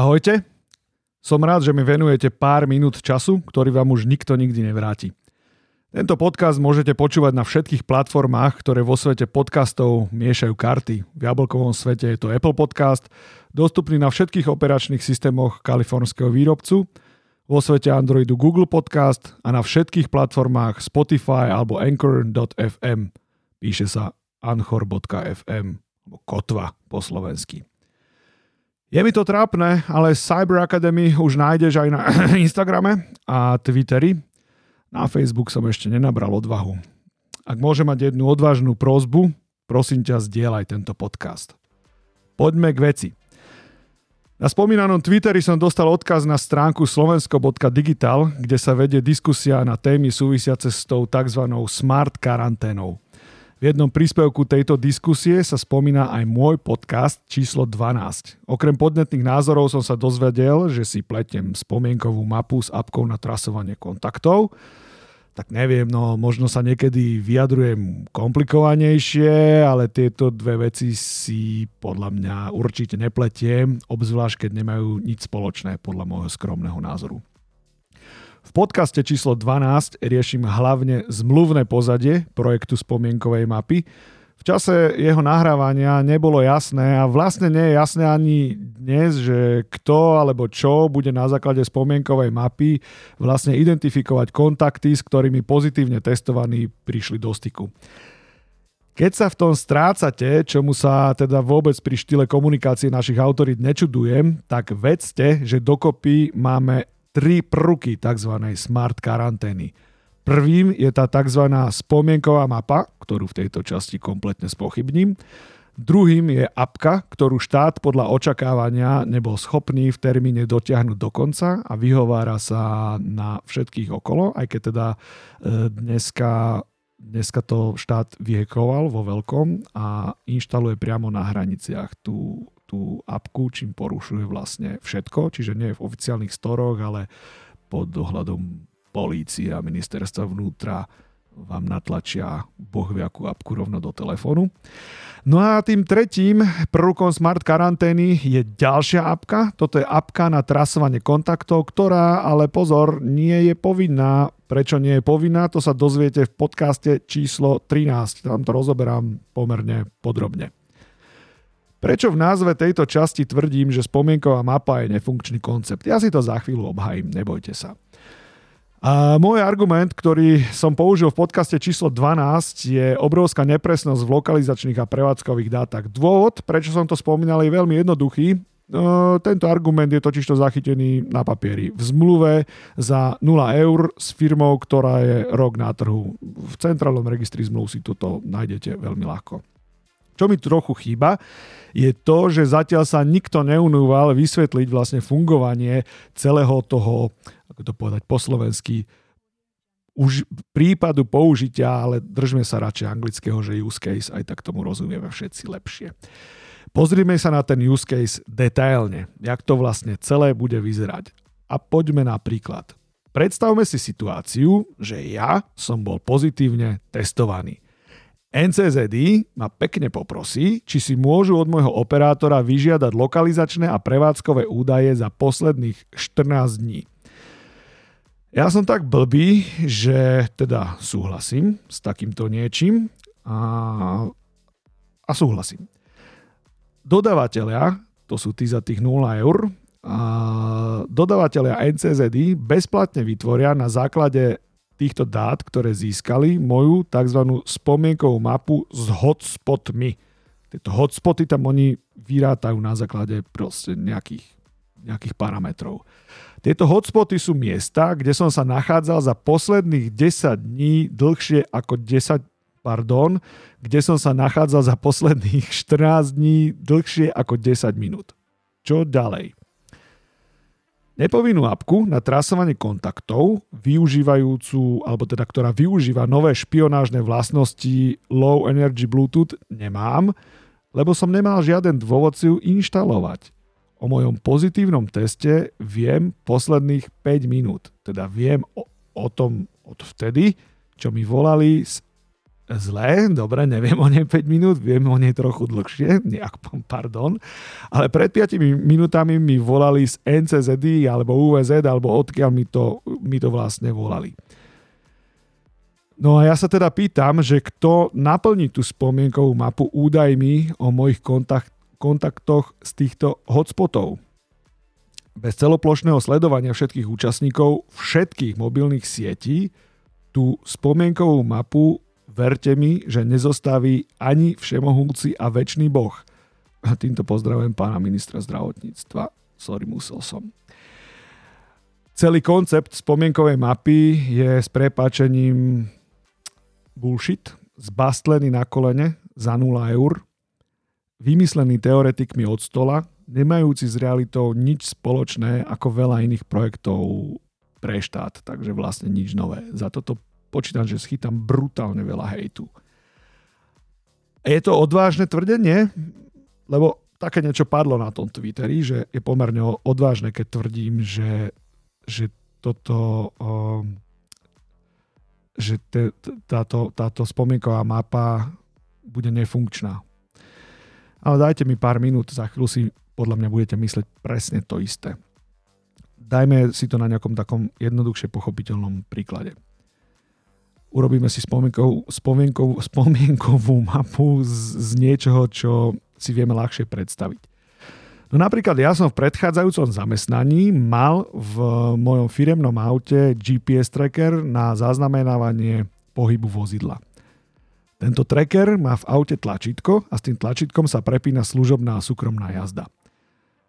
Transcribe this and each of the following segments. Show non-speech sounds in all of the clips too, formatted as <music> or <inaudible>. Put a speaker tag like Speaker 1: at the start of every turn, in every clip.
Speaker 1: Ahojte, som rád, že mi venujete pár minút času, ktorý vám už nikto nikdy nevráti. Tento podcast môžete počúvať na všetkých platformách, ktoré vo svete podcastov miešajú karty. V jablkovom svete je to Apple Podcast, dostupný na všetkých operačných systémoch kalifornského výrobcu, vo svete Androidu Google Podcast a na všetkých platformách Spotify alebo Anchor.fm. Píše sa anchor.fm, kotva po slovensky. Je mi to trápne, ale Cyber Academy už nájdeš aj na <clears throat> Instagrame a Twitteri. Na Facebook som ešte nenabral odvahu. Ak môže mať jednu odvážnu prozbu, prosím ťa, zdieľaj tento podcast. Poďme k veci. Na spomínanom Twitteri som dostal odkaz na stránku slovensko.digital, kde sa vedie diskusia na témy súvisiace s tou tzv. smart karanténou. V jednom príspevku tejto diskusie sa spomína aj môj podcast číslo 12. Okrem podnetných názorov som sa dozvedel, že si pletiem spomienkovú mapu s apkou na trasovanie kontaktov. Tak neviem, no možno sa niekedy vyjadrujem komplikovanejšie, ale tieto dve veci si podľa mňa určite nepletiem, obzvlášť keď nemajú nič spoločné podľa môjho skromného názoru. V podcaste číslo 12 riešim hlavne zmluvné pozadie projektu spomienkovej mapy. V čase jeho nahrávania nebolo jasné a vlastne nie je jasné ani dnes, že kto alebo čo bude na základe spomienkovej mapy vlastne identifikovať kontakty, s ktorými pozitívne testovaní prišli do styku. Keď sa v tom strácate, čomu sa teda vôbec pri štýle komunikácie našich autorít nečudujem, tak vedzte, že dokopy máme tri prvky tzv. smart karantény. Prvým je tá tzv. spomienková mapa, ktorú v tejto časti kompletne spochybním. Druhým je apka, ktorú štát podľa očakávania nebol schopný v termíne dotiahnuť do konca a vyhovára sa na všetkých okolo, aj keď teda e, dneska, dneska to štát vyhekoval vo veľkom a inštaluje priamo na hraniciach tú, tú apku, čím porušuje vlastne všetko, čiže nie v oficiálnych storoch, ale pod dohľadom polície a ministerstva vnútra vám natlačia bohviakú apku rovno do telefónu. No a tým tretím prvkom smart karantény je ďalšia apka. Toto je apka na trasovanie kontaktov, ktorá, ale pozor, nie je povinná. Prečo nie je povinná, to sa dozviete v podcaste číslo 13. Tam to rozoberám pomerne podrobne. Prečo v názve tejto časti tvrdím, že spomienková mapa je nefunkčný koncept? Ja si to za chvíľu obhajím, nebojte sa. A môj argument, ktorý som použil v podcaste číslo 12, je obrovská nepresnosť v lokalizačných a prevádzkových dátach. Dôvod, prečo som to spomínal, je veľmi jednoduchý. No, tento argument je totižto zachytený na papieri. V zmluve za 0 eur s firmou, ktorá je rok na trhu. V centrálnom registri zmluv si toto nájdete veľmi ľahko. Čo mi trochu chýba, je to, že zatiaľ sa nikto neunúval vysvetliť vlastne fungovanie celého toho, ako to povedať po slovensky, už prípadu použitia, ale držme sa radšej anglického, že use case, aj tak tomu rozumieme všetci lepšie. Pozrime sa na ten use case detailne, jak to vlastne celé bude vyzerať. A poďme na príklad. Predstavme si situáciu, že ja som bol pozitívne testovaný. NCZD ma pekne poprosí, či si môžu od môjho operátora vyžiadať lokalizačné a prevádzkové údaje za posledných 14 dní. Ja som tak blbý, že teda súhlasím s takýmto niečím a, a súhlasím. Dodavatelia, to sú tí za tých 0 eur, a dodavatelia NCZD bezplatne vytvoria na základe týchto dát, ktoré získali, moju tzv. spomienkovú mapu s hotspotmi. Tieto hotspoty tam oni vyrátajú na základe proste nejakých, nejakých parametrov. Tieto hotspoty sú miesta, kde som sa nachádzal za posledných 10 dní dlhšie ako 10 pardon, kde som sa nachádzal za posledných <laughs> 14 dní dlhšie ako 10 minút. Čo ďalej? Nepovinnú apku na trasovanie kontaktov, využívajúcu, alebo teda ktorá využíva nové špionážne vlastnosti Low Energy Bluetooth, nemám, lebo som nemal žiaden dôvod si ju inštalovať. O mojom pozitívnom teste viem posledných 5 minút. Teda viem o, o tom od vtedy, čo mi volali z zle, dobre, neviem o nej 5 minút, viem o nej trochu dlhšie, nejak, pardon, ale pred 5 minútami mi volali z NCZD alebo UVZ, alebo odkiaľ mi to, mi to vlastne volali. No a ja sa teda pýtam, že kto naplní tú spomienkovú mapu údajmi o mojich kontakt, kontaktoch z týchto hotspotov. Bez celoplošného sledovania všetkých účastníkov všetkých mobilných sietí tú spomienkovú mapu verte mi, že nezostaví ani všemohúci a väčší boh. A týmto pozdravujem pána ministra zdravotníctva. Sorry, musel som. Celý koncept spomienkovej mapy je s prepáčením bullshit, zbastlený na kolene za 0 eur, vymyslený teoretikmi od stola, nemajúci s realitou nič spoločné ako veľa iných projektov pre štát, takže vlastne nič nové. Za toto počítam, že schytám brutálne veľa hejtu. Je to odvážne tvrdenie? Lebo také niečo padlo na tom Twitteri, že je pomerne odvážne, keď tvrdím, že, že toto že te, táto, táto spomienková mapa bude nefunkčná. Ale dajte mi pár minút, za chvíľu si podľa mňa budete mysleť presne to isté. Dajme si to na nejakom takom jednoduchšie pochopiteľnom príklade urobíme si spomienkovú, spomienkovú, spomienkovú mapu z, z niečoho, čo si vieme ľahšie predstaviť. No napríklad ja som v predchádzajúcom zamestnaní mal v mojom firemnom aute GPS tracker na zaznamenávanie pohybu vozidla. Tento tracker má v aute tlačítko a s tým tlačítkom sa prepína služobná a súkromná jazda.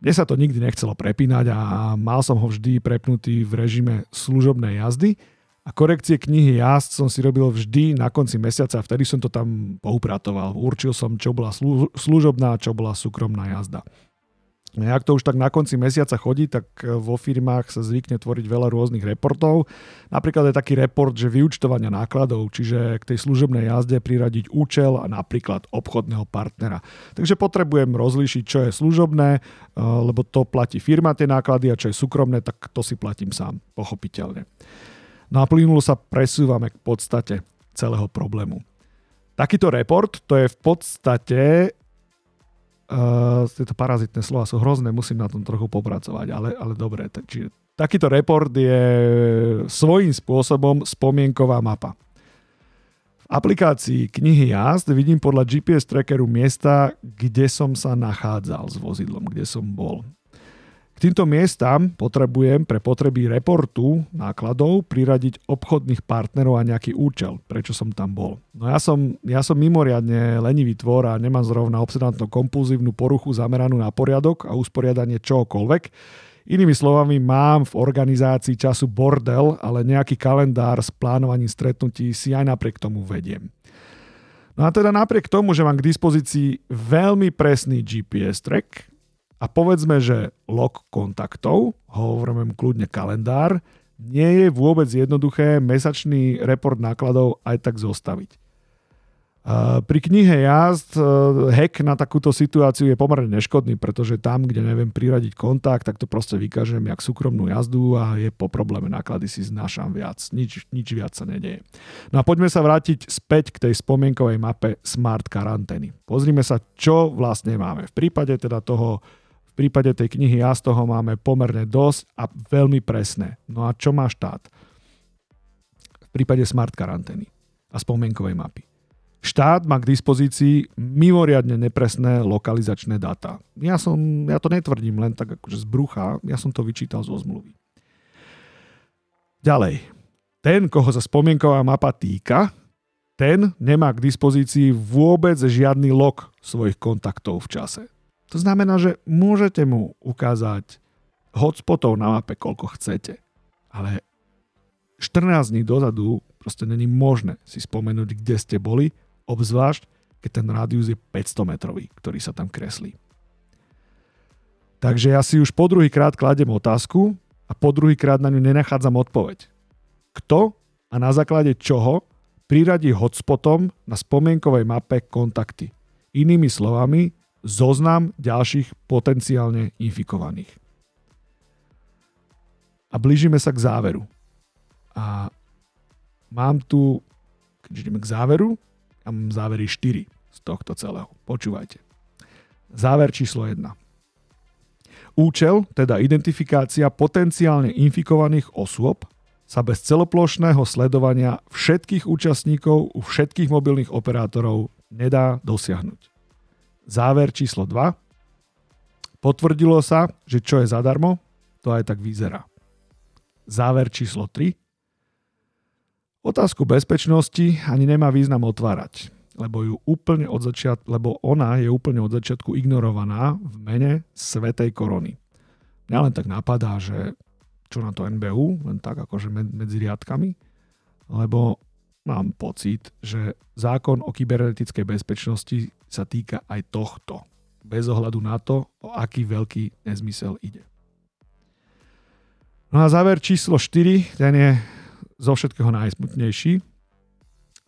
Speaker 1: Mne sa to nikdy nechcelo prepínať a mal som ho vždy prepnutý v režime služobnej jazdy, a korekcie knihy jazd som si robil vždy na konci mesiaca a vtedy som to tam poupratoval. Určil som, čo bola služobná a čo bola súkromná jazda. Ak to už tak na konci mesiaca chodí, tak e, vo firmách sa zvykne tvoriť veľa rôznych reportov. Napríklad je taký report, že vyučtovania nákladov, čiže k tej služobnej jazde priradiť účel a napríklad obchodného partnera. Takže potrebujem rozlíšiť, čo je služobné, e, lebo to platí firma tie náklady a čo je súkromné, tak to si platím sám, pochopiteľne. No a plynulo sa presúvame k podstate celého problému. Takýto report, to je v podstate uh, tieto parazitné slova sú hrozné, musím na tom trochu popracovať, ale, ale dobre. Čiže takýto report je svojím spôsobom spomienková mapa. V aplikácii knihy jazd vidím podľa GPS trackeru miesta, kde som sa nachádzal s vozidlom, kde som bol. K týmto miestam potrebujem pre potreby reportu nákladov priradiť obchodných partnerov a nejaký účel, prečo som tam bol. No ja som, ja som mimoriadne lenivý tvor a nemám zrovna obsedantno kompulzívnu poruchu zameranú na poriadok a usporiadanie čohokoľvek. Inými slovami, mám v organizácii času bordel, ale nejaký kalendár s plánovaním stretnutí si aj napriek tomu vediem. No a teda napriek tomu, že mám k dispozícii veľmi presný GPS track, a povedzme, že log kontaktov, hovoríme kľudne kalendár, nie je vôbec jednoduché mesačný report nákladov aj tak zostaviť. Pri knihe jazd e, hack na takúto situáciu je pomerne neškodný, pretože tam, kde neviem priradiť kontakt, tak to proste vykážem jak súkromnú jazdu a je po probléme náklady si znášam viac. Nič, nič viac sa nedeje. No a poďme sa vrátiť späť k tej spomienkovej mape Smart karantény. Pozrime sa, čo vlastne máme. V prípade teda toho v prípade tej knihy ja z toho máme pomerne dosť a veľmi presné. No a čo má štát? V prípade smart karantény a spomienkovej mapy. Štát má k dispozícii mimoriadne nepresné lokalizačné dáta. Ja, som, ja to netvrdím len tak akože z brucha, ja som to vyčítal zo zmluvy. Ďalej. Ten, koho sa spomienková mapa týka, ten nemá k dispozícii vôbec žiadny log svojich kontaktov v čase. To znamená, že môžete mu ukázať hotspotov na mape, koľko chcete. Ale 14 dní dozadu proste není možné si spomenúť, kde ste boli, obzvlášť, keď ten rádius je 500 metrový, ktorý sa tam kreslí. Takže ja si už po druhý krát kladem otázku a po druhý krát na ňu nenachádzam odpoveď. Kto a na základe čoho priradí hotspotom na spomienkovej mape kontakty? Inými slovami, zoznam ďalších potenciálne infikovaných. A blížime sa k záveru. A mám tu, keď ideme k záveru, A mám závery 4 z tohto celého. Počúvajte. Záver číslo 1. Účel, teda identifikácia potenciálne infikovaných osôb, sa bez celoplošného sledovania všetkých účastníkov u všetkých mobilných operátorov nedá dosiahnuť. Záver číslo 2. Potvrdilo sa, že čo je zadarmo, to aj tak vyzerá. Záver číslo 3. Otázku bezpečnosti ani nemá význam otvárať, lebo, ju úplne od začiat- lebo ona je úplne od začiatku ignorovaná v mene Svetej korony. Mňa len tak napadá, že čo na to NBU, len tak akože medzi riadkami, lebo mám pocit, že zákon o kybernetickej bezpečnosti sa týka aj tohto, bez ohľadu na to, o aký veľký nezmysel ide. No a záver číslo 4, ten je zo všetkého najsmutnejší,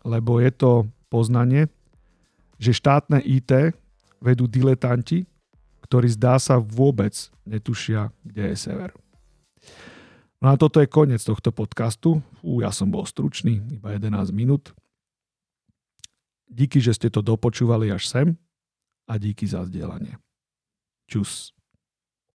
Speaker 1: lebo je to poznanie, že štátne IT vedú diletanti, ktorí zdá sa vôbec netušia, kde je sever. No a toto je koniec tohto podcastu. Ú, ja som bol stručný, iba 11 minút. Díky, že ste to dopočúvali až sem a díky za zdieľanie. Čus.